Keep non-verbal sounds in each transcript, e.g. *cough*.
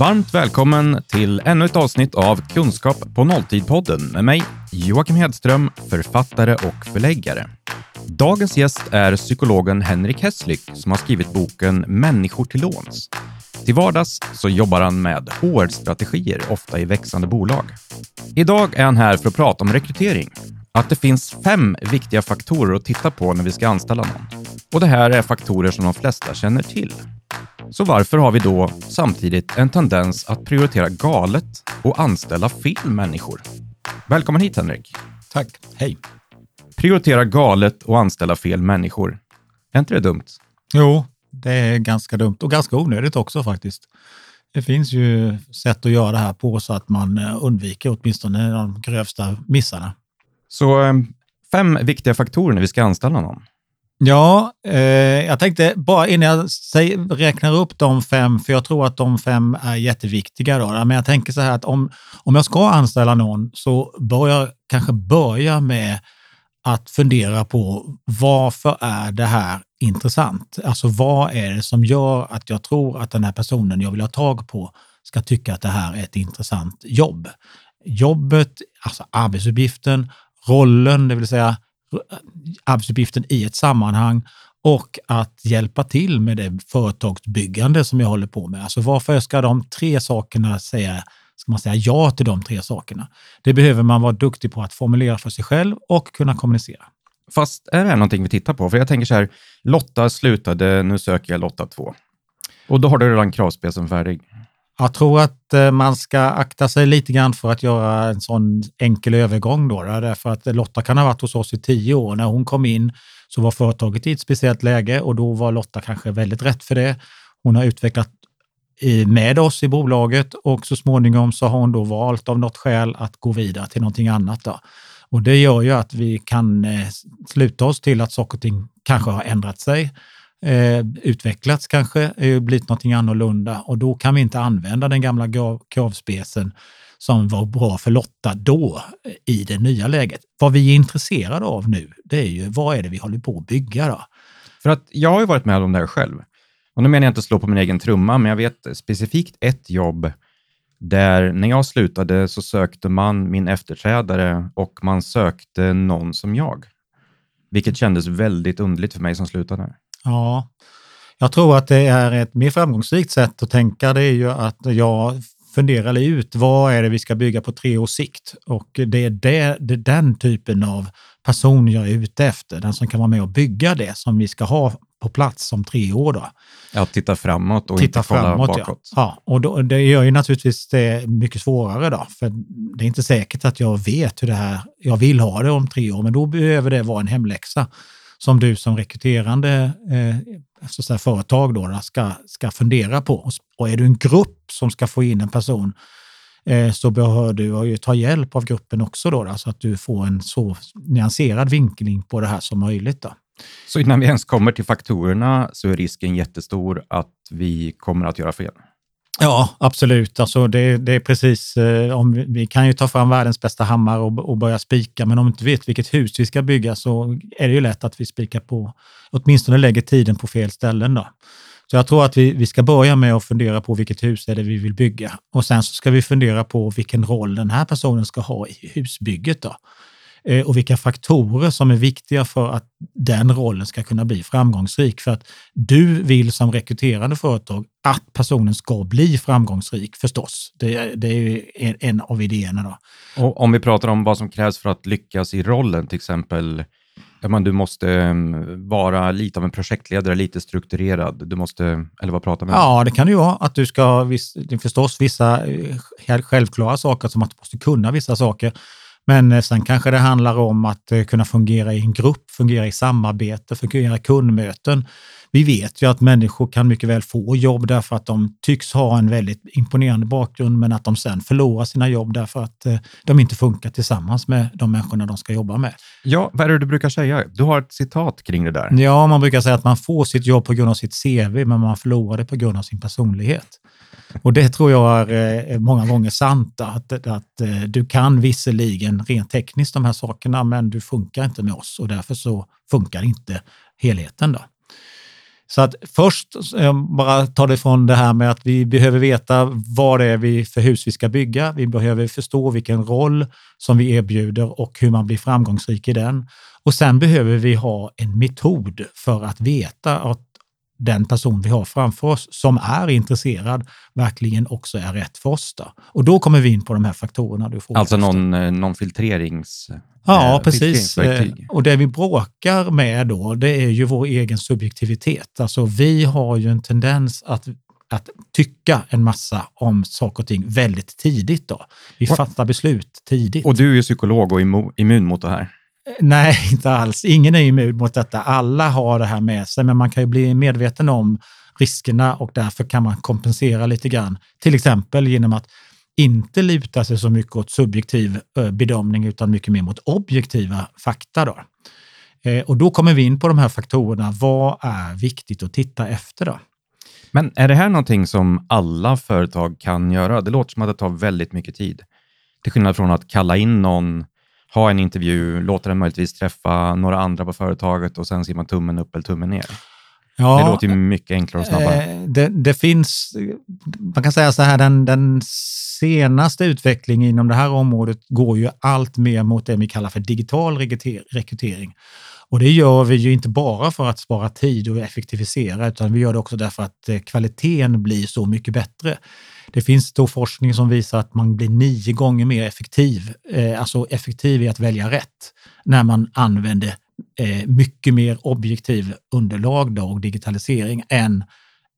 Varmt välkommen till ännu ett avsnitt av Kunskap på nolltid-podden med mig, Joakim Hedström, författare och förläggare. Dagens gäst är psykologen Henrik Hesslyck som har skrivit boken Människor till låns. Till vardags så jobbar han med HR-strategier, ofta i växande bolag. Idag är han här för att prata om rekrytering. Att det finns fem viktiga faktorer att titta på när vi ska anställa någon. Och det här är faktorer som de flesta känner till. Så varför har vi då samtidigt en tendens att prioritera galet och anställa fel människor? Välkommen hit Henrik. Tack. Hej. Prioritera galet och anställa fel människor. Är inte det dumt? Jo, det är ganska dumt och ganska onödigt också faktiskt. Det finns ju sätt att göra det här på så att man eh, undviker åtminstone de grövsta missarna. Så eh, fem viktiga faktorer när vi ska anställa någon. Ja, eh, jag tänkte bara innan jag säger, räknar upp de fem, för jag tror att de fem är jätteviktiga. Då, men jag tänker så här att om, om jag ska anställa någon så bör jag kanske börja med att fundera på varför är det här intressant? Alltså vad är det som gör att jag tror att den här personen jag vill ha tag på ska tycka att det här är ett intressant jobb? Jobbet, alltså arbetsuppgiften, rollen, det vill säga arbetsuppgiften i ett sammanhang och att hjälpa till med det företagsbyggande som jag håller på med. Alltså varför ska de tre sakerna säga, ska man säga ja till de tre sakerna? Det behöver man vara duktig på att formulera för sig själv och kunna kommunicera. Fast är det här någonting vi tittar på? För jag tänker så här, Lotta slutade, nu söker jag Lotta 2. Och då har du redan kravspecen färdig. Jag tror att eh, man ska akta sig lite grann för att göra en sån enkel övergång då, därför att Lotta kan ha varit hos oss i tio år. När hon kom in så var företaget i ett speciellt läge och då var Lotta kanske väldigt rätt för det. Hon har utvecklat med oss i bolaget och så småningom så har hon då valt av något skäl att gå vidare till någonting annat. Då. Och det gör ju att vi kan eh, sluta oss till att saker och ting kanske har ändrat sig eh, utvecklats kanske, eh, blivit någonting annorlunda och då kan vi inte använda den gamla kravspecen som var bra för Lotta då eh, i det nya läget. Vad vi är intresserade av nu, det är ju vad är det vi håller på att bygga då? För att jag har ju varit med om det här själv. Och nu menar jag inte att slå på min egen trumma, men jag vet specifikt ett jobb där när jag slutade så sökte man min efterträdare och man sökte någon som jag. Vilket kändes väldigt underligt för mig som slutade. Ja, jag tror att det är ett mer framgångsrikt sätt att tänka. Det är ju att jag funderar ut vad är det vi ska bygga på tre års sikt och det är, det, det är den typen av person jag är ute efter. Den som kan vara med och bygga det som vi ska ha på plats om tre år. Då. Ja, titta framåt och titta inte kolla framåt, bakåt. Ja, ja och då, det gör ju naturligtvis det mycket svårare då, för det är inte säkert att jag vet hur det här, jag vill ha det om tre år, men då behöver det vara en hemläxa som du som rekryterande eh, alltså så säga, företag då, ska, ska fundera på. Och är du en grupp som ska få in en person eh, så behöver du ju ta hjälp av gruppen också då, då, så att du får en så nyanserad vinkling på det här som möjligt. Då. Så innan vi ens kommer till faktorerna så är risken jättestor att vi kommer att göra fel? Ja, absolut. Alltså det, det är precis, eh, om vi, vi, kan ju ta fram världens bästa hammare och, och börja spika, men om vi inte vet vilket hus vi ska bygga så är det ju lätt att vi spikar på, åtminstone lägger tiden på fel ställen. Då. Så jag tror att vi, vi ska börja med att fundera på vilket hus är det vi vill bygga och sen så ska vi fundera på vilken roll den här personen ska ha i husbygget. Då. Eh, och vilka faktorer som är viktiga för att den rollen ska kunna bli framgångsrik. För att du vill som rekryterande företag att personen ska bli framgångsrik förstås. Det, det är en av idéerna. Då. Och om vi pratar om vad som krävs för att lyckas i rollen, till exempel du måste mm, vara lite av en projektledare, lite strukturerad. Du måste, eller vad pratar vi om? Ja, det kan det ju vara. Att du ska, förstås vissa eh, självklara saker som att du måste kunna vissa saker. Men eh, sen kanske det handlar om att eh, kunna fungera i en grupp, fungera i samarbete, fungera i kundmöten. Vi vet ju att människor kan mycket väl få jobb därför att de tycks ha en väldigt imponerande bakgrund, men att de sen förlorar sina jobb därför att eh, de inte funkar tillsammans med de människorna de ska jobba med. Ja, vad är det du brukar säga? Du har ett citat kring det där. Ja, man brukar säga att man får sitt jobb på grund av sitt CV, men man förlorar det på grund av sin personlighet. Och det tror jag är eh, många gånger sant, att, att eh, du kan visserligen rent tekniskt de här sakerna, men du funkar inte med oss och därför så funkar inte helheten. Då. Så att först eh, bara ta det från det här med att vi behöver veta vad det är vi för hus vi ska bygga. Vi behöver förstå vilken roll som vi erbjuder och hur man blir framgångsrik i den. Och sen behöver vi ha en metod för att veta att den person vi har framför oss som är intresserad verkligen också är rätt för oss. Då. Och då kommer vi in på de här faktorerna du frågar. Alltså någon, eh, någon filtrerings... Ja, eh, precis. Eh, och det vi bråkar med då, det är ju vår egen subjektivitet. Alltså vi har ju en tendens att att tycka en massa om saker och ting väldigt tidigt. Då. Vi fattar beslut tidigt. Och du är ju psykolog och immun mot det här. *laughs* Nej, inte alls. Ingen är immun mot detta. Alla har det här med sig, men man kan ju bli medveten om riskerna och därför kan man kompensera lite grann. Till exempel genom att inte luta sig så mycket åt subjektiv eh, bedömning utan mycket mer mot objektiva fakta. Då. Eh, och då kommer vi in på de här faktorerna. Vad är viktigt att titta efter? då? Men är det här någonting som alla företag kan göra? Det låter som att det tar väldigt mycket tid. Till skillnad från att kalla in någon ha en intervju, låta den möjligtvis träffa några andra på företaget och sen ser man tummen upp eller tummen ner. Ja, det låter ju mycket enklare och snabbare. Eh, det, det, finns, man kan säga så här, den, den senaste utvecklingen inom det här området går ju allt mer mot det vi kallar för digital rekrytering. Och det gör vi ju inte bara för att spara tid och effektivisera, utan vi gör det också därför att eh, kvaliteten blir så mycket bättre. Det finns då forskning som visar att man blir nio gånger mer effektiv, eh, alltså effektiv i att välja rätt, när man använder eh, mycket mer objektiv underlag då, och digitalisering än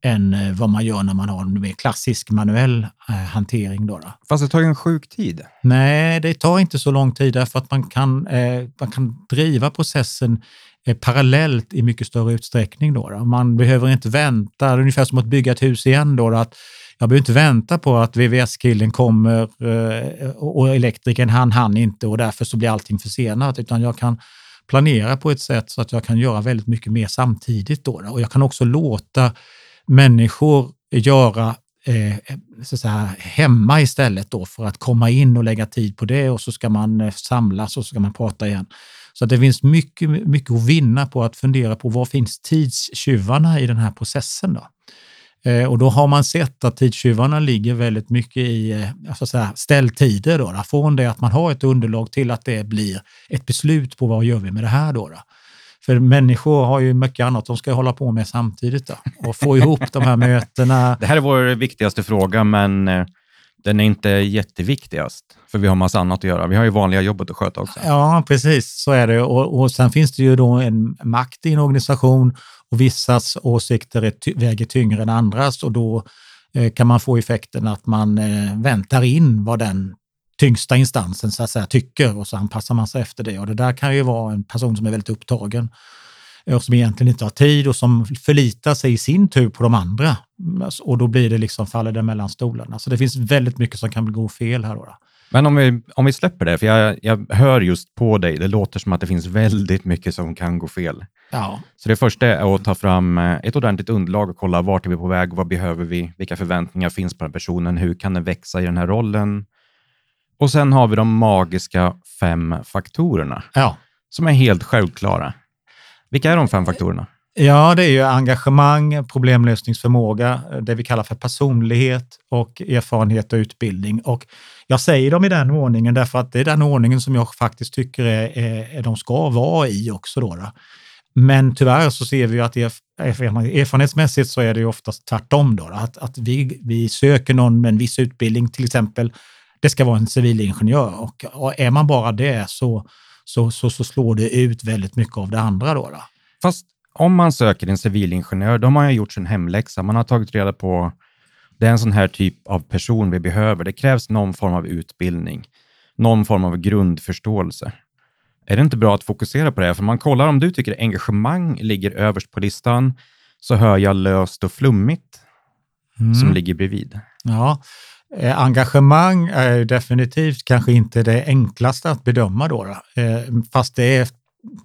än eh, vad man gör när man har en mer klassisk manuell eh, hantering. Då, då. Fast det tar ju en sjuk tid. Nej, det tar inte så lång tid därför att man kan, eh, man kan driva processen parallellt i mycket större utsträckning. Då, då. Man behöver inte vänta, ungefär som att bygga ett hus igen. Då, då att jag behöver inte vänta på att VVS-killen kommer och elektrikern han hann inte och därför så blir allting försenat, utan jag kan planera på ett sätt så att jag kan göra väldigt mycket mer samtidigt. Då, och jag kan också låta människor göra eh, så att säga, hemma istället då för att komma in och lägga tid på det och så ska man eh, samlas och så ska man prata igen. Så det finns mycket, mycket att vinna på att fundera på var finns tidstjuvarna i den här processen. Då? Eh, och då har man sett att tidstjuvarna ligger väldigt mycket i eh, så att säga, ställtider. Då, från det att man har ett underlag till att det blir ett beslut på vad gör vi med det här. Då, då. För människor har ju mycket annat de ska hålla på med samtidigt då, och få ihop de här mötena. *laughs* Det här är vår viktigaste fråga, men eh, den är inte jätteviktigast, för vi har massa annat att göra. Vi har ju vanliga jobbet att sköta också. Ja, precis så är det. Och, och sen finns det ju då en makt i en organisation och vissas åsikter ty väger tyngre än andras och då eh, kan man få effekten att man eh, väntar in vad den tyngsta instansen så att säga, tycker och så anpassar man sig efter det. Och det där kan ju vara en person som är väldigt upptagen och som egentligen inte har tid och som förlitar sig i sin tur på de andra. Och då blir det liksom, faller det mellan stolarna. Så det finns väldigt mycket som kan gå fel här. Då. Men om vi, om vi släpper det, för jag, jag hör just på dig, det låter som att det finns väldigt mycket som kan gå fel. Ja. Så det första är att ta fram eh, ett ordentligt underlag och kolla vart är vi på väg, vad behöver vi, vilka förväntningar finns på den personen, hur kan den växa i den här rollen? Och sen har vi de magiska fem faktorerna ja. som är helt självklara. Vilka är de fem faktorerna? Ja, det är ju engagemang, problemlösningsförmåga, det vi kallar för personlighet och erfarenhet och utbildning. Och jag säger dem i den ordningen därför att det är den ordningen som jag faktiskt tycker är, är, är de ska vara i också. Då, då. Men tyvärr så ser vi att erf erfarenhetsmässigt så är det ju oftast tvärtom. Då, att, att vi, vi söker någon med en viss utbildning, till exempel det ska vara en civilingenjör och, och är man bara det så, så, så, så, slår det ut väldigt mycket av det andra. Då, då. Fast om man söker en civilingenjör, då har man gjort sin hemläxa. Man har tagit reda på det är en sån här typ av person vi behöver. Det krävs någon form av utbildning, någon form av grundförståelse. Är det inte bra att fokusera på det? För man kollar om du tycker engagemang ligger överst på listan, så hör jag löst och flummigt mm. som ligger bredvid. Ja, engagemang är definitivt kanske inte det enklaste att bedöma då, eh, fast det är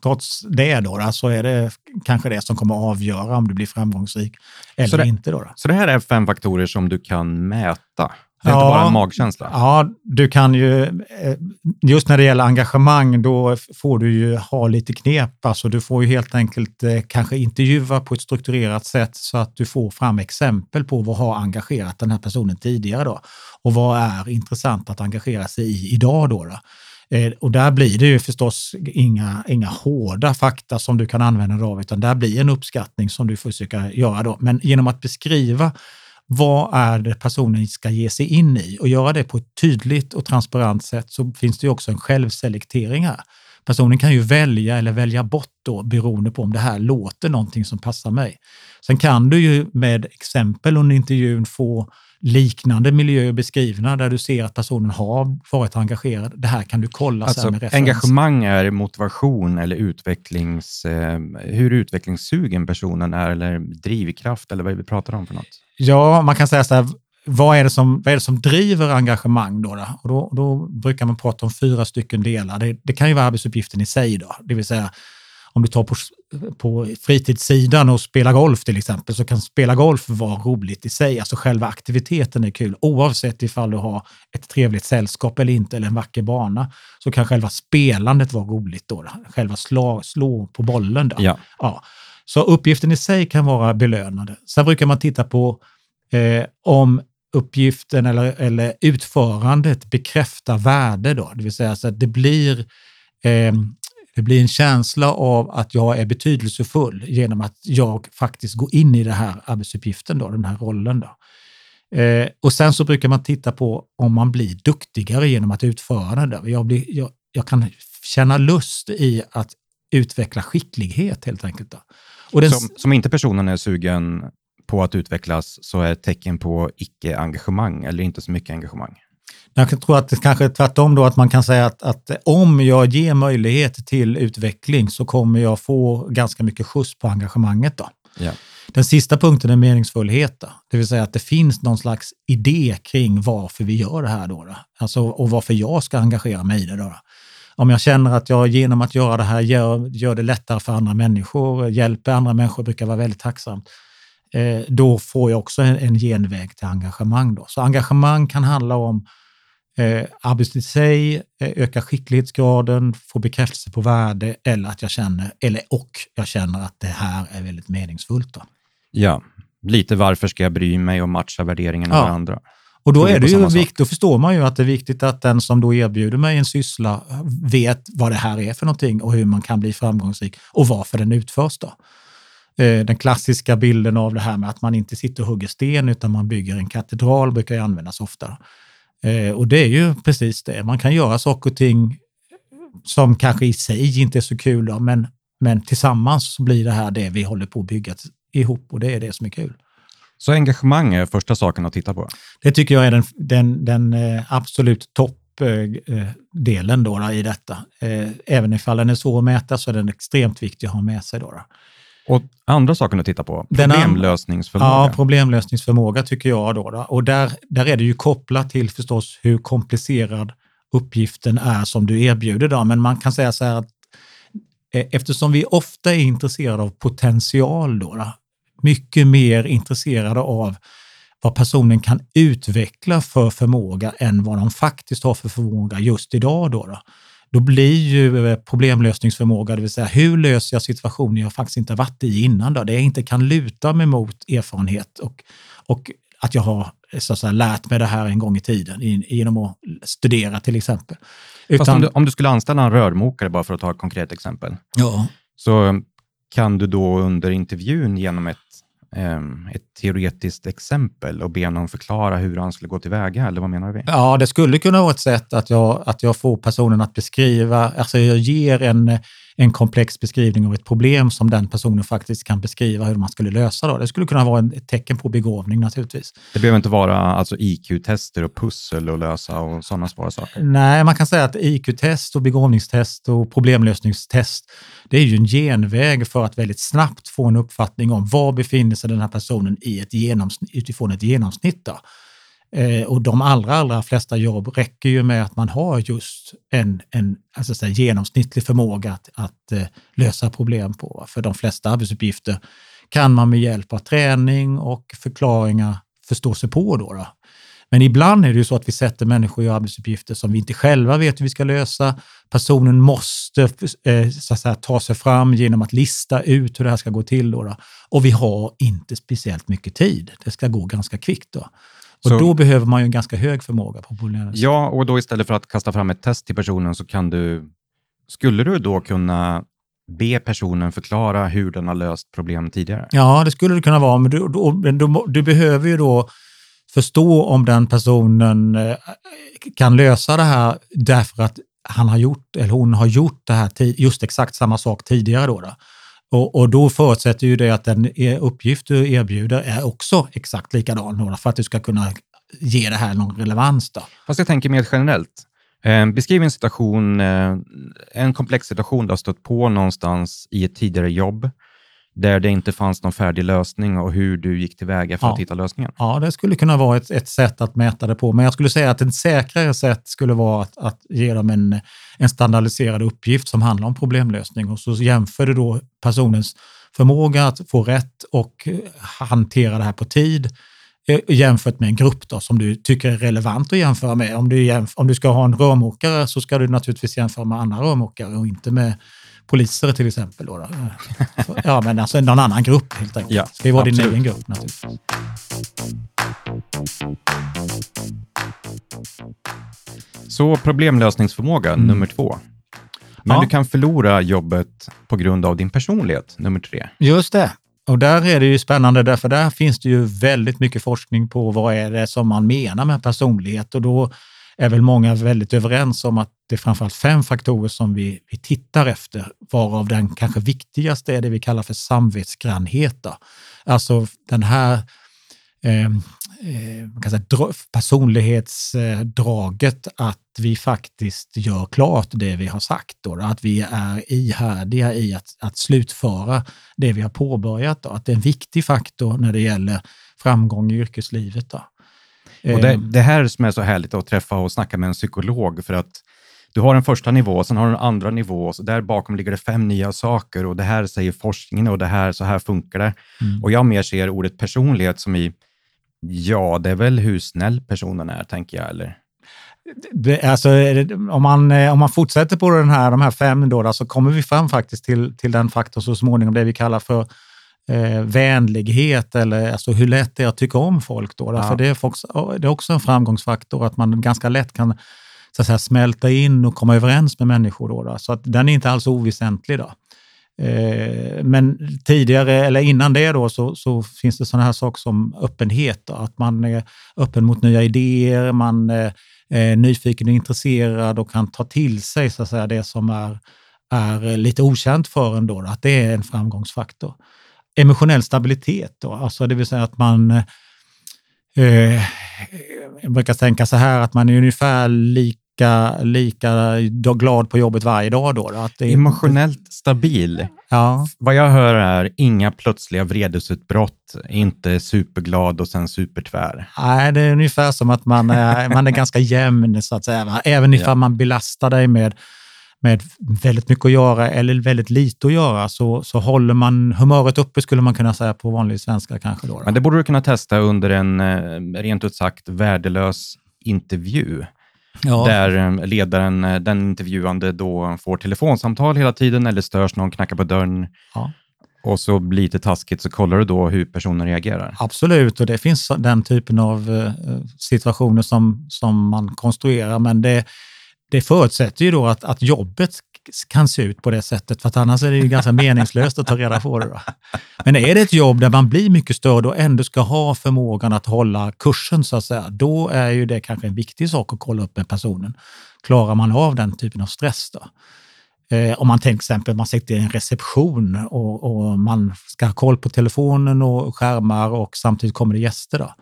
trots det då, då, så är det kanske det som kommer att avgöra om du blir framgångsrik eller det- inte. Då, då. Så det här är fem faktorer som du kan mäta. Det är Ja. inte bara en magkänsla. Ja, du kan ju, eh, just när det gäller engagemang, då får du ju ha lite knep. Alltså du får ju helt enkelt eh, kanske intervjua på ett strukturerat sätt så att du får fram exempel på vad har engagerat den här personen tidigare då och vad är intressant att engagera sig i idag då. då. Eh, Och där blir det ju förstås inga, inga hårda fakta som du kan använda dig av, utan där blir en uppskattning som du får försöka göra då. Men genom att beskriva vad är det personen ska ge sig in i och göra det på ett tydligt och transparent sätt så finns det ju också en självselektering här. Personen kan ju välja eller välja bort då beroende på om det här låter någonting som passar mig. Sen kan du ju med exempel under intervjun få liknande miljöer beskrivna där du ser att personen har varit engagerad. Det här kan du kolla Alltså, sen med referens. engagemang är motivation eller utvecklings... Eh, hur utvecklingssugen personen är eller drivkraft eller vad vi pratar om för något? Ja, man kan säga så här, vad är det som, vad är det som driver engagemang? Då, då? Och då, då brukar man prata om fyra stycken delar. Det, det kan ju vara arbetsuppgiften i sig, då. det vill säga om du tar på, på fritidssidan och spelar golf till exempel, så kan spela golf vara roligt i sig. Alltså själva aktiviteten är kul. Oavsett ifall du har ett trevligt sällskap eller inte, eller en vacker bana, så kan själva spelandet vara roligt. Då, då. Själva slå, slå på bollen. Då. Ja. Ja. Så uppgiften i sig kan vara belönande. Sen brukar man titta på eh, om uppgiften eller, eller utförandet bekräftar värde. Då. Det vill säga så att det blir, eh, det blir en känsla av att jag är betydelsefull genom att jag faktiskt går in i den här arbetsuppgiften, då, den här rollen. Då. Eh, och sen så brukar man titta på om man blir duktigare genom att utföra den. Där. Jag, blir, jag, jag kan känna lust i att utveckla skicklighet helt enkelt. Då. Och den, Som, som inte personen är sugen på att utvecklas så är ett tecken på icke-engagemang eller inte så mycket engagemang. Jag tror att det kanske är tvärtom då, att man kan säga att, att om jag ger möjlighet till utveckling så kommer jag få ganska mycket skjuts på engagemanget. Då. Ja. Den sista punkten är meningsfullhet, då. det vill säga att det finns någon slags idé kring varför vi gör det här då, då. Alltså, och varför jag ska engagera mig i det. Då. Om jag känner att jag genom att göra det här gör, gör det lättare för andra människor, hjälper andra människor, brukar vara väldigt tacksamt. Eh, då får jag också en, en genväg till engagemang. Då. Så engagemang kan handla om eh, arbetet i sig, eh, öka skicklighetsgraden, få bekräftelse på värde eller att jag känner, eller och jag känner att det här är väldigt meningsfullt. Då. ja, lite varför ska jag bry mig och matcha värderingarna Ja. varandra? Och då, är det ju samma sak. vikt, då förstår man ju att det är viktigt att den som då erbjuder mig en syssla vet vad det här är för någonting och hur man kan bli framgångsrik och varför den utförs. Då. Eh, Den klassiska bilden av det här med att man inte sitter och hugger sten utan man bygger en katedral brukar ju användas ofta. Eh, Och det är ju precis det. Man kan göra saker och ting som kanske i sig inte är så kul, då, men, men tillsammans så blir det här det vi håller på att bygga ihop och det är det som är kul. Så engagemang är första saken att titta på. Det tycker jag är den, den, den eh, absolut toppdelen då, då i detta. Även ifall den är svår att mäta så är den extremt viktig att ha med sig. Då, då. Och andra saken att titta på, problemlösningsförmåga. Ja, problemlösningsförmåga tycker jag. Då, då. Och där, där är det ju kopplat till förstås hur komplicerad uppgiften är som du erbjuder. Då. Men man kan säga så här att eh, eftersom vi ofta är intresserade av potential, då, då, mycket mer intresserade av vad personen kan utveckla för förmåga än vad de faktiskt har för förmåga just idag. Då, då. Då blir ju eh, problemlösningsförmåga, det vill säga hur löser jag situationer jag faktiskt inte varit i innan, då, där jag inte kan luta mig mot erfarenhet och, och att jag har så att säga, lärt mig det här en gång i tiden genom att studera till exempel. Fast om du, om du skulle anställa en rörmokare, bara för att ta ett konkret exempel, ja, så kan du då under intervjun genom ett, Ehm, ett teoretiskt exempel och be honom förklara hur han skulle gå tillväga, eller vad menar vi? Ja, det skulle kunna vara ett sätt att jag, att jag får personen att beskriva, alltså jag ger en, en komplex beskrivning av ett problem som den personen faktiskt kan beskriva hur man skulle lösa. Då. Det skulle kunna vara ett tecken på begåvning naturligtvis. Det behöver inte vara alltså, IQ-tester och pussel att lösa och sådana svåra saker. Nej, man kan säga att IQ-test och begåvningstest och problemlösningstest, det är ju en genväg för att väldigt snabbt få en uppfattning om var befinner sig den här personen i ett genomsnitt, utifrån ett genomsnitt. Då. Eh, och de allra, allra flesta jobb räcker ju med att man har just en, en alltså säga, genomsnittlig förmåga att, att eh, lösa problem på. För de flesta arbetsuppgifter kan man med hjälp av träning och förklaringar förstå sig på. Då, då. Men ibland är det ju så att vi sätter människor i arbetsuppgifter som vi inte själva vet hur vi ska lösa. Personen måste eh, så att säga, ta sig fram genom att lista ut hur det här ska gå till. Då, då. Och vi har inte speciellt mycket tid. Det ska gå ganska kvickt. Då. Och så, då behöver man ju en ganska hög förmåga på problemlösning. Ja, och då istället för att kasta fram ett test till personen så kan du, skulle du då kunna be personen förklara hur den har löst problem tidigare? Ja, det skulle det kunna vara, men du, du, du, du behöver ju då förstå om den personen eh, kan lösa det här därför att han har gjort, eller hon har gjort det här, just exakt samma sak tidigare. Då, då. Och, och, då förutsätter ju det att den e- uppgift du erbjuder är också exakt likadan för att du ska kunna ge det här någon relevans. Då. Fast jag tänker mer generellt. Eh, beskriv en situation, eh, en komplex situation du har stött på någonstans i ett tidigare jobb där det inte fanns någon färdig lösning och hur du gick tillväga för ja. att hitta lösningen? Ja, det skulle kunna vara ett, ett sätt att mäta det på, men jag skulle säga att ett säkrare sätt skulle vara att, att ge dem en, en standardiserad uppgift som handlar om problemlösning och så jämför du då personens förmåga att få rätt och hantera det här på tid eh, jämfört med en grupp då, som du tycker är relevant att jämföra med. Om du, jämf om du ska ha en rörmokare så ska du naturligtvis jämföra med andra rörmokare och inte med poliser till exempel. Då, då. Ja, men alltså någon annan grupp helt enkelt. Ja, det absolut. din egen grupp naturligtvis. Så problemlösningsförmåga mm. nummer två. Men ja. du kan förlora jobbet på grund av din personlighet, nummer tre. Just det. Och där är det ju spännande, därför där finns det ju väldigt mycket forskning på vad är det som man menar med personlighet. Och då är väl många väldigt överens om att det är framförallt fem faktorer som vi, vi tittar efter, varav den kanske viktigaste är det vi kallar för samvetsgrannhet. Då. Alltså den här eh, eh, kan säga, personlighetsdraget att vi faktiskt gör klart det vi har sagt. Då, att vi är ihärdiga i att, att slutföra det vi har påbörjat. Då. Att det är en viktig faktor när det gäller framgång i yrkeslivet. Då. Och det, det här som är så härligt att träffa och snacka med en psykolog, för att du har en första nivå, sen har du en andra nivå, så där bakom ligger det fem nya saker och det här säger forskningen och det här, så här funkar det. Mm. Och jag mer ser ordet personlighet som i, ja, det är väl hur snäll personen är, tänker jag, eller? Det, alltså, om, man, eh, om man fortsätter på den här, de här fem då, så kommer vi fram faktiskt till, till den faktor så småningom, det vi kallar för eh, vänlighet eller alltså hur lätt det är att tycka om folk. Då, ja. För det är, också, det är också en framgångsfaktor att man ganska lätt kan så att säga, smälta in och komma överens med människor. Då, då. Så att den är inte alls oväsentlig. Då. Eh, men tidigare, eller innan det, då, så, så finns det sådana här saker som öppenhet. Då, att man är öppen mot nya idéer, man eh, är, nyfiken och intresserad och kan ta till sig så att säga, det som är, är lite okänt för en. Då, då, att det är en framgångsfaktor emotionell stabilitet. Då, alltså det vill säga att man eh, jag brukar tänka så här att man är ungefär lik lika, lika glad på jobbet varje dag. Då, att det är, Emotionellt stabil. Ja. Vad jag hör är inga plötsliga vredesutbrott, inte superglad och sen supertvär. Nej, det är ungefär som att man är, man är ganska jämn, så att säga. Även ifall ja. man belastar dig med med väldigt mycket att göra eller väldigt lite att göra så, så håller man humöret uppe skulle man kunna säga på vanlig svenska kanske. Då, då. Men det borde du kunna testa under en eh, rent ut sagt värdelös intervju. Ja. Där eh, ledaren, eh, den intervjuande, då får telefonsamtal hela tiden eller störs någon, knackar på dörren. Ja. Och så blir det lite taskigt, så kollar du då hur personen reagerar? Absolut, och det finns den typen av situationer som, som man konstruerar, men det, det förutsätter ju då att, att jobbet kan se ut på det sättet, för att annars är det ju ganska meningslöst att ta reda på det. Då. Men är det ett jobb där man blir mycket störd och ändå ska ha förmågan att hålla kursen, så att säga, då är ju det kanske en viktig sak att kolla upp med personen. Klarar man av den typen av stress? Då? Eh, om man till exempel man sitter i en reception och, och, man ska ha koll på telefonen och skärmar och samtidigt kommer det gäster. Då.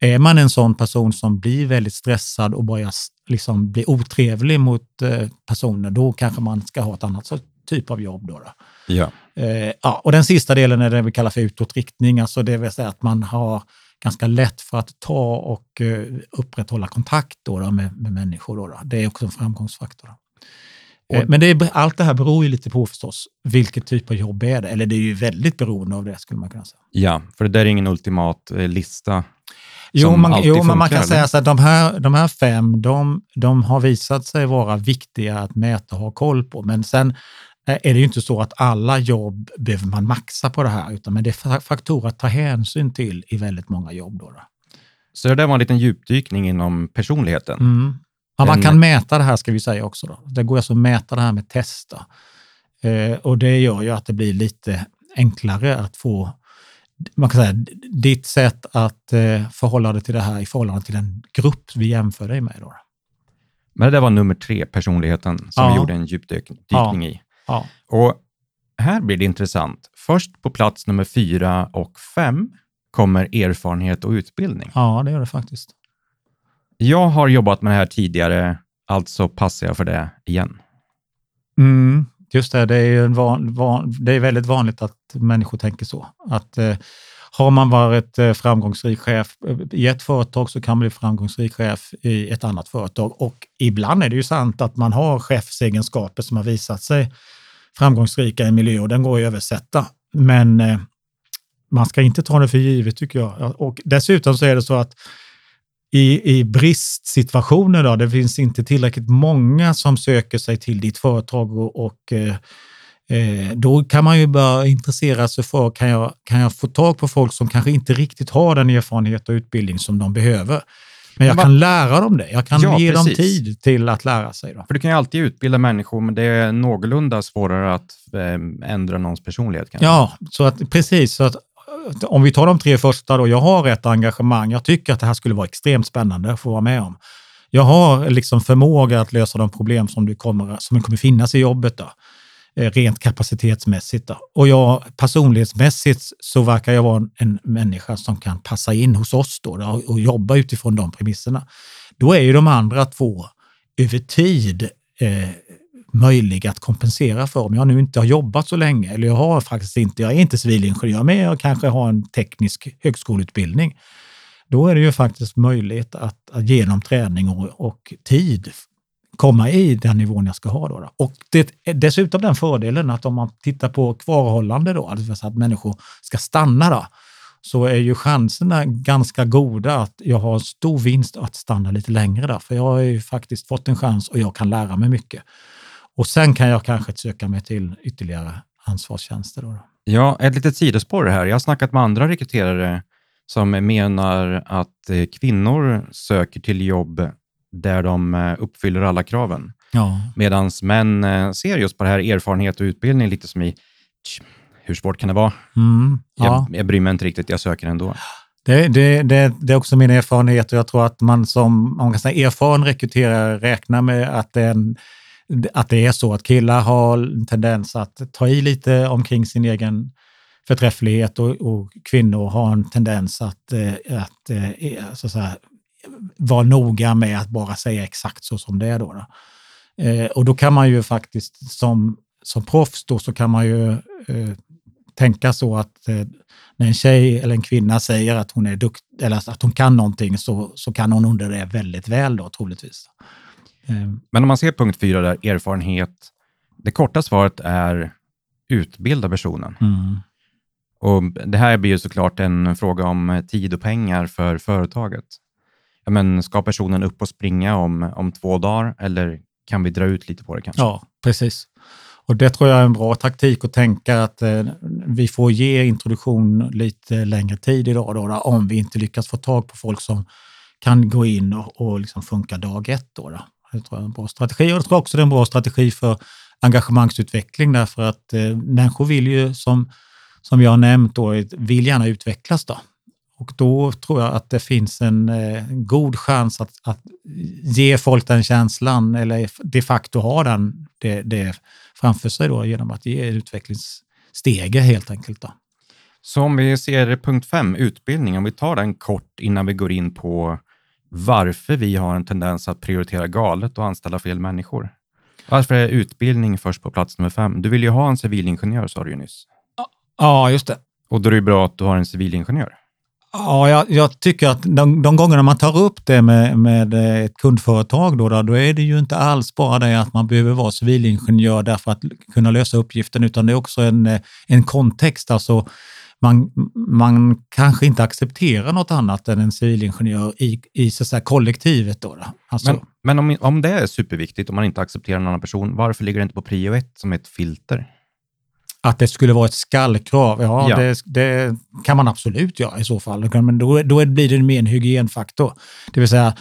Är man en sån person som blir väldigt stressad och börjar liksom bli otrevlig mot eh, personer, då kanske man ska ha ett annat typ av jobb. Då, då. Ja. Eh, ja, och den sista delen är det vi kallar för utåtriktning, alltså det vill säga att man har ganska lätt för att ta och eh, upprätthålla kontakt då, då med, med människor. Då, då. Det är också en framgångsfaktor. Då. Men det är, allt det här beror ju lite på förstås, vilket typ av jobb är det? Eller det är ju väldigt beroende av det skulle man kunna säga. Ja, för det där är ingen ultimat lista. Jo, man, jo men man kan eller? säga så att de här, de här fem, de, de har visat sig vara viktiga att mäta och ha koll på. Men sen eh, är det ju inte så att alla jobb behöver man maxa på det här, utan men det är fa- faktorer att ta hänsyn till i väldigt många jobb. Då, då. Så det där var en liten djupdykning inom personligheten. Mm. Ja, man kan mäta det här ska vi säga också. Då. Det går alltså att mäta det här med testa. Eh, och det gör ju att det blir lite enklare att få, man kan säga, ditt sätt att eh, förhålla dig till det här i förhållande till en grupp vi jämför dig med. Då. Men det där var nummer tre, personligheten, som Ja. vi gjorde en djupdykning Ja. i. Ja. Och här blir det intressant. Först på plats nummer fyra och fem kommer erfarenhet och utbildning. ja, det gör det faktiskt. Jag har jobbat med det här tidigare, alltså passar jag för det igen. Mm, just det, det är, ju en van, van, det är väldigt vanligt att människor tänker så. Att eh, har man varit eh, framgångsrik chef eh, i ett företag så kan man bli framgångsrik chef i ett annat företag. Och ibland är det ju sant att man har chefsegenskaper som har visat sig framgångsrika i en miljö och den går att översätta. Men eh, man ska inte ta det för givet tycker jag. Och dessutom så är det så att i, i bristsituationer, då, det finns inte tillräckligt många som söker sig till ditt företag och, och eh, eh, då kan man ju börja intressera sig för, kan jag, kan jag få tag på folk som kanske inte riktigt har den erfarenhet och utbildning som de behöver? Men jag kan lära dem det. Jag kan Ja, ge dem precis. tid till att lära sig. Då. För du kan ju alltid utbilda människor, men det är någorlunda svårare att eh, ändra någons personlighet. Kanske. Ja, så att, precis. Så att, om vi tar de tre första då. Jag har ett engagemang. Jag tycker att det här skulle vara extremt spännande att få vara med om. Jag har liksom förmåga att lösa de problem som, du kommer, som kommer finnas i jobbet. Då. Eh, rent kapacitetsmässigt. Då. Och jag, personlighetsmässigt så verkar jag vara en, människa som kan passa in hos oss då, då, och, och jobba utifrån de premisserna. Då är ju de andra två över tid eh, möjliga att kompensera för. Om jag nu inte har jobbat så länge, eller jag har faktiskt inte, jag är inte civilingenjör, men jag kanske har en teknisk högskoleutbildning. Då är det ju faktiskt möjligt att, att genom träning och, och tid komma i den nivån jag ska ha. Då, då. Och det är dessutom den fördelen att om man tittar på kvarhållande då, alltså att människor ska stanna då, så är ju chanserna ganska goda att jag har stor vinst att stanna lite längre där. För jag har ju faktiskt fått en chans och jag kan lära mig mycket. Och sen kan jag kanske söka mig till ytterligare ansvarstjänster. Då. Ja, ett litet sidospår här. Jag har snackat med andra rekryterare som menar att eh, kvinnor söker till jobb där de eh, uppfyller alla kraven. Ja. Medan män eh, ser just på det här erfarenhet och utbildning lite som i, "Tch, hur svårt kan det vara? Mm, ja. Jag, jag bryr mig inte riktigt, jag söker ändå. Det, det, det, det är också min erfarenhet och jag tror att man som man kan säga, erfaren rekryterare räknar med att det, är en, att det är så att killar har en tendens att ta i lite omkring sin egen förträfflighet och, och kvinnor har en tendens att, eh, att, att, så att säga, vara noga med att bara säga exakt så som det är. Då, då. Och då kan man ju faktiskt som, som proffs då så kan man ju eh, tänka så att eh, när en tjej eller en kvinna säger att hon är dukt, eller att hon kan någonting så, så kan hon under det väldigt väl då troligtvis. Eh, Men om man ser punkt fyra där, erfarenhet. Det korta svaret är utbilda personen. mm. Och det här blir ju såklart en fråga om tid och pengar för företaget. Ja, men ska personen upp och springa om, om två dagar eller kan vi dra ut lite på det kanske? Ja, precis. Och det tror jag är en bra taktik att tänka att eh, vi får ge introduktion lite längre tid idag då, då, om vi inte lyckas få tag på folk som kan gå in och, och liksom funka dag ett. Då, då. Det tror jag är en bra strategi och det tror jag också det är en bra strategi för engagemangsutveckling därför att eh, människor vill ju som, som jag har nämnt då, vill gärna utvecklas. Då. Och då tror jag att det finns en eh, god chans att, att ge folk den känslan eller de facto ha den det, det framför sig då, genom att ge utvecklingsstege helt enkelt. Då. Så om vi ser punkt fem, utbildning, om vi tar den kort innan vi går in på varför vi har en tendens att prioritera galet och anställa fel människor. Varför är utbildning först på plats nummer fem? Du vill ju ha en civilingenjör sa du ju nyss. Ja, just det. Och då är det bra att du har en civilingenjör. Ja, jag, jag, tycker att de, de gångerna man tar upp det med, med ett kundföretag, då, då, då är det ju inte alls bara det att man behöver vara civilingenjör därför att kunna lösa uppgiften, utan det är också en, en kontext. Alltså, man, man kanske inte accepterar något annat än en civilingenjör i, i så säga, kollektivet. Då, då. Alltså, men men om, om det är superviktigt, om man inte accepterar en annan person, varför ligger det inte på prio ett som ett filter? Att det skulle vara ett skallkrav, ja, ja. Det, det, kan man absolut göra i så fall. Men då, då blir det mer en hygienfaktor. Det vill säga,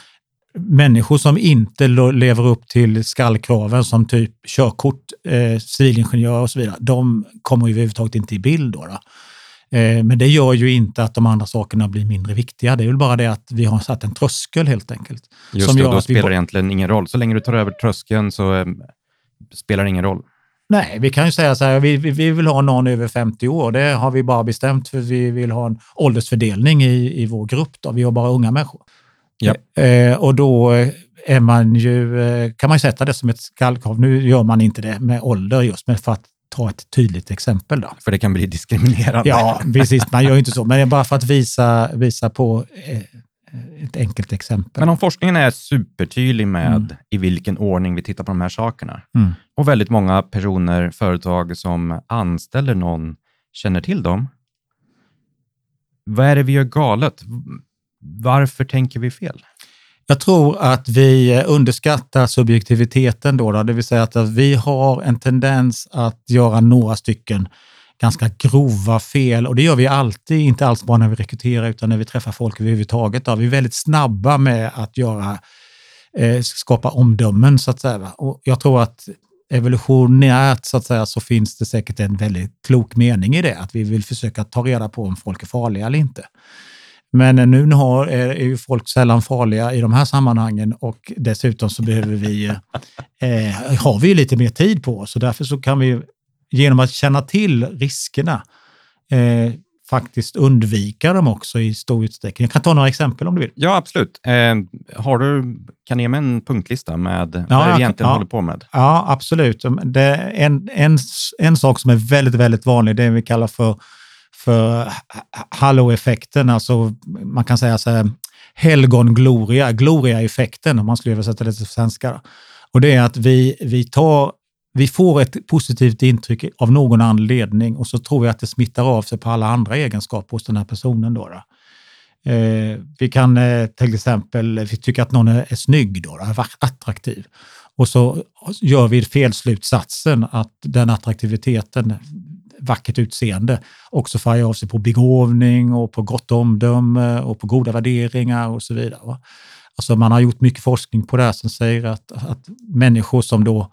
människor som inte lever upp till skallkraven som typ körkort, eh, civilingenjör och så vidare, de kommer ju överhuvudtaget inte i bild. Då, då. Eh, men det gör ju inte att de andra sakerna blir mindre viktiga. Det är väl bara det att vi har satt en tröskel helt enkelt. Just som det, då spelar det egentligen ingen roll. Så länge du tar över tröskeln så eh, spelar det ingen roll. Nej, vi kan ju säga så här, vi, vi vill ha någon över 50 år. Det har vi bara bestämt för vi vill ha en åldersfördelning i, i vår grupp. Då. Vi har bara unga människor. Ja. Eh, och då är man ju, eh, kan man sätta det som ett skallkrav. Nu gör man inte det med ålder just, men för att ta ett tydligt exempel. Då. För det kan bli diskriminerande. Ja, precis. Man gör inte så, men bara för att visa, visa på eh, ett enkelt exempel. Men om forskningen är supertydlig med mm. i vilken ordning vi tittar på de här sakerna mm. och väldigt många personer, företag som anställer någon känner till dem. Vad är det vi gör galet? Varför tänker vi fel? Jag tror att vi eh, underskattar subjektiviteten då, då, det vill säga att eh, vi har en tendens att göra några stycken ganska grova fel och det gör vi alltid, inte alls bara när vi rekryterar utan när vi träffar folk överhuvudtaget. Då. Vi är väldigt snabba med att göra, eh, skapa omdömen så att säga. Och jag tror att evolutionärt så att säga så finns det säkert en väldigt klok mening i det, att vi vill försöka ta reda på om folk är farliga eller inte. Men nu har, är ju folk sällan farliga i de här sammanhangen och dessutom så behöver vi, *laughs* eh, har vi lite mer tid på oss och därför så kan vi genom att känna till riskerna eh, faktiskt undvika dem också i stor utsträckning. Jag kan ta några exempel om du vill. Ja, absolut. Eh, har du, kan ge mig en punktlista med ja, vad du egentligen ja, håller på med? Ja, absolut. Det en, en, en sak som är väldigt, väldigt vanlig, det vi kallar för för halo-effekten, alltså man kan säga så här, helgon-gloria, gloria-effekten om man skulle översätta det till svenska. Och det är att vi, vi, tar, vi får ett positivt intryck av någon anledning och så tror vi att det smittar av sig på alla andra egenskaper hos den här personen. Då, då. Eh, vi kan eh, till exempel, vi tycker att någon är, är snygg, då, då, attraktiv. Och så gör vi felslutsatsen att den attraktiviteten vackert utseende också färgar av sig på begåvning och på gott omdöme och på goda värderingar och så vidare. Va? Alltså man har gjort mycket forskning på det här som säger att, att människor som då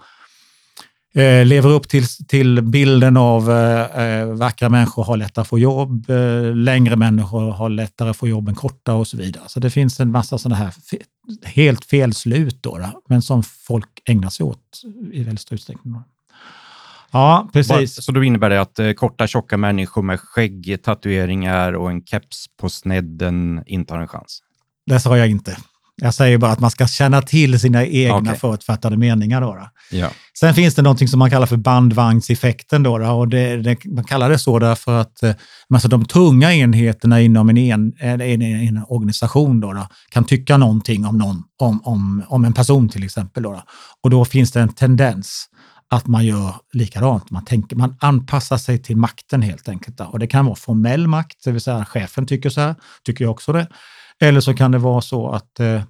eh, lever upp till, till bilden av eh, eh vackra människor har lättare att få jobb, eh, längre människor har lättare att få jobb än korta och så vidare. Så det finns en massa sådana här fe helt felslut, då, då, men som folk ägnar sig åt i väldigt stor utsträckning. Ja, precis. Så då innebär det att eh, korta, tjocka människor med skägg, tatueringar och en keps på snedden inte har en chans? Det sa jag inte. Jag säger bara att man ska känna till sina egna okay. förutfattade meningar. Då, då. Ja. Sen finns det något som man kallar för bandvagnseffekten. Då, då och det, det, man kallar det så därför att alltså de tunga enheterna inom en, en, en, en organisation då, då, kan tycka någonting om, någon, om, om, om en person till exempel. Då, då. Och då finns det en tendens att man gör likadant. Man, tänker, man anpassar sig till makten helt enkelt. Och det kan vara formell makt, det vill säga chefen tycker så här, tycker jag också det. Eller så kan det vara så att eh,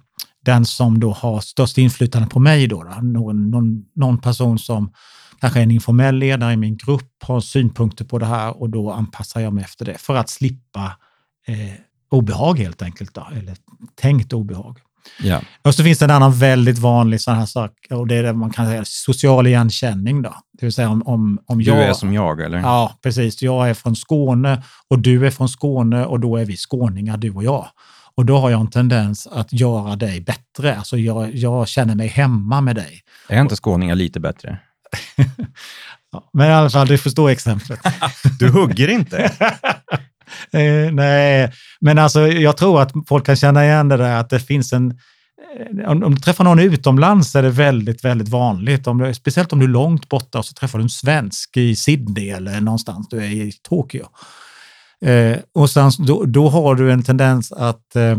den som då har störst inflytande på mig, då, då någon, någon, någon, person som kanske är en informell ledare i min grupp, har synpunkter på det här och då anpassar jag mig efter det för att slippa eh, obehag helt enkelt, då, eller tänkt obehag. Ja. Och så finns det en annan väldigt vanlig sån här sak och det är det man kan säga social igenkänning. Då. Det vill säga om, om, om jag... Du är som jag, eller? Ja, precis. Jag är från Skåne och du är från Skåne och då är vi skåningar, du och jag. Och då har jag en tendens att göra dig bättre. Alltså jag, jag känner mig hemma med dig. Är inte skåningar lite bättre? *laughs* ja, men i alla fall, du förstår exemplet. *laughs* du hugger inte? *laughs* eh, nej, men alltså jag tror att folk kan känna igen det där att det finns en eh, Om, om, du träffar någon utomlands är det väldigt, väldigt vanligt. Om du, speciellt om du är långt borta och så träffar du en svensk i Sydney eller någonstans, du är i Tokyo. Eh, och sen, då, då, har du en tendens att eh,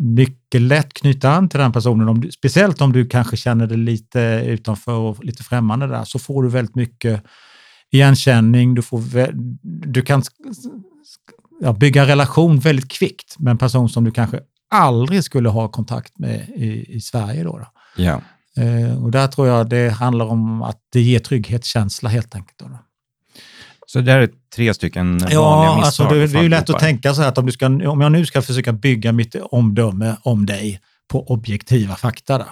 mycket lätt knyta an till den personen. Om du, speciellt om du kanske känner dig lite utanför och lite främmande där, så får du väldigt mycket igenkänning. Du, får, du kan ja, bygga relation väldigt kvickt med en person som du kanske aldrig skulle ha kontakt med i, i Sverige. Då, då. Ja. Eh, och där tror jag det handlar om att det ger trygghetskänsla helt enkelt. Då, då. Så det är tre stycken vanliga ja, misstag? Alltså det, det är ju lätt att tänka så här att om, du ska, om jag nu ska försöka bygga mitt omdöme om dig på objektiva fakta, då,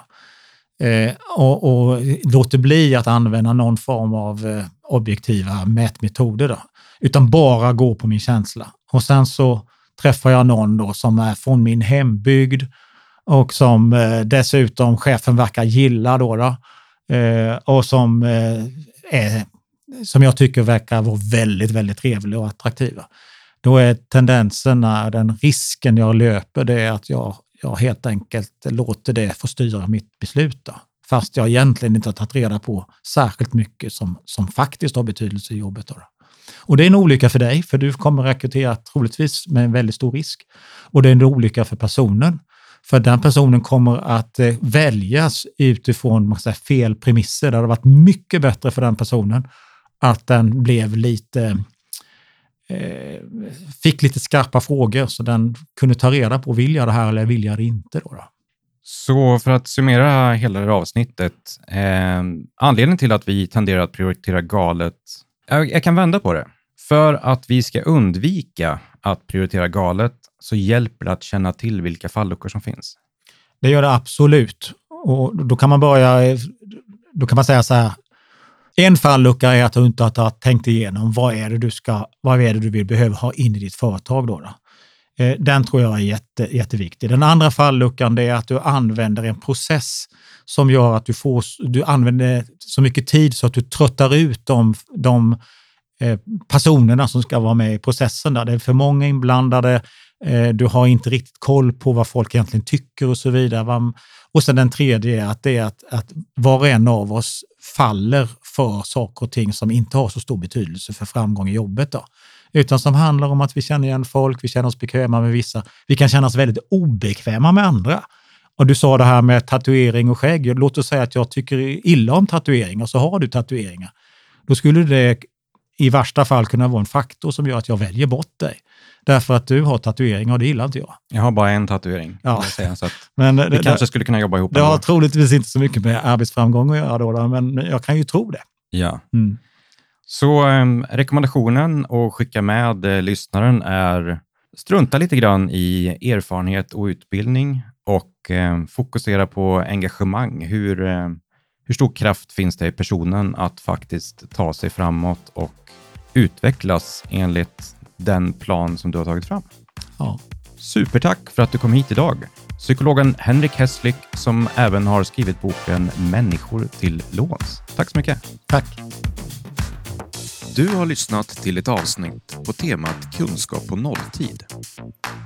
eh, och, och låter bli att använda någon form av eh, objektiva mätmetoder, då, utan bara gå på min känsla. Och sen så träffar jag någon då som är från min hembygd och som eh, dessutom chefen verkar gilla då, då eh, och som eh, är som jag tycker verkar vara väldigt, väldigt trevliga och attraktiva. Då är tendenserna, den risken jag löper, det är att jag, jag helt enkelt låter det få styra mitt beslut. Då. Fast jag egentligen inte har tagit reda på särskilt mycket som, som faktiskt har betydelse i jobbet. Då. Och det är en olycka för dig, för du kommer rekrytera troligtvis med en väldigt stor risk. Och det är en olycka för personen, för den personen kommer att eh, väljas utifrån säga, fel premisser. Det hade varit mycket bättre för den personen att den blev lite eh, fick lite skarpa frågor så den kunde ta reda på, vill jag det här eller vill jag det inte? Då, då? Så för att summera hela det här avsnittet, eh, anledningen till att vi tenderar att prioritera galet, jag, jag kan vända på det. För att vi ska undvika att prioritera galet så hjälper det att känna till vilka falluckor som finns. Det gör det absolut. Och då kan man börja, då kan man säga så här, en fallucka är att du inte har tänkt igenom vad är det du ska, vad är det du vill behöva ha in i ditt företag. Då, då. Eh, den tror jag är jätte, jätteviktig. Den andra falluckan är att du använder en process som gör att du, får, du använder så mycket tid så att du tröttar ut de, de eh, personerna som ska vara med i processen. Där. Det är för många inblandade, eh, du har inte riktigt koll på vad folk egentligen tycker och så vidare. Och sen den tredje är att det är att, att var och en av oss faller för saker och ting som inte har så stor betydelse för framgång i jobbet. Då. Utan som handlar om att vi känner igen folk, vi känner oss bekväma med vissa, vi kan känna oss väldigt obekväma med andra. Och du sa det här med tatuering och skägg. Låt oss säga att jag tycker illa om tatueringar, så har du tatueringar. Då skulle det i värsta fall kunna vara en faktor som gör att jag väljer bort dig. Därför att du har tatueringar och det gillar inte jag. Jag har bara en tatuering. Ja. Säga, så *laughs* men vi det, kanske skulle kunna jobba ihop. Det har troligtvis inte så mycket med arbetsframgång att göra då men jag kan ju tro det. Ja. Mm. Så eh, rekommendationen att skicka med eh, lyssnaren är strunta lite grann i erfarenhet och utbildning och eh, fokusera på engagemang. Hur, eh, hur stor kraft finns det i personen att faktiskt ta sig framåt och utvecklas enligt den plan som du har tagit fram. Ja. Supertack för att du kom hit idag. Psykologen Henrik Hesslik som även har skrivit boken Människor till låns. Tack så mycket. Tack. Du har lyssnat till ett avsnitt på temat kunskap på nolltid.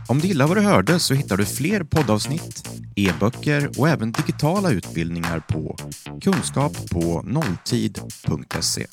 Om du gillar vad du hörde så hittar du fler poddavsnitt, e-böcker och även digitala utbildningar på kunskap på nolltid.se.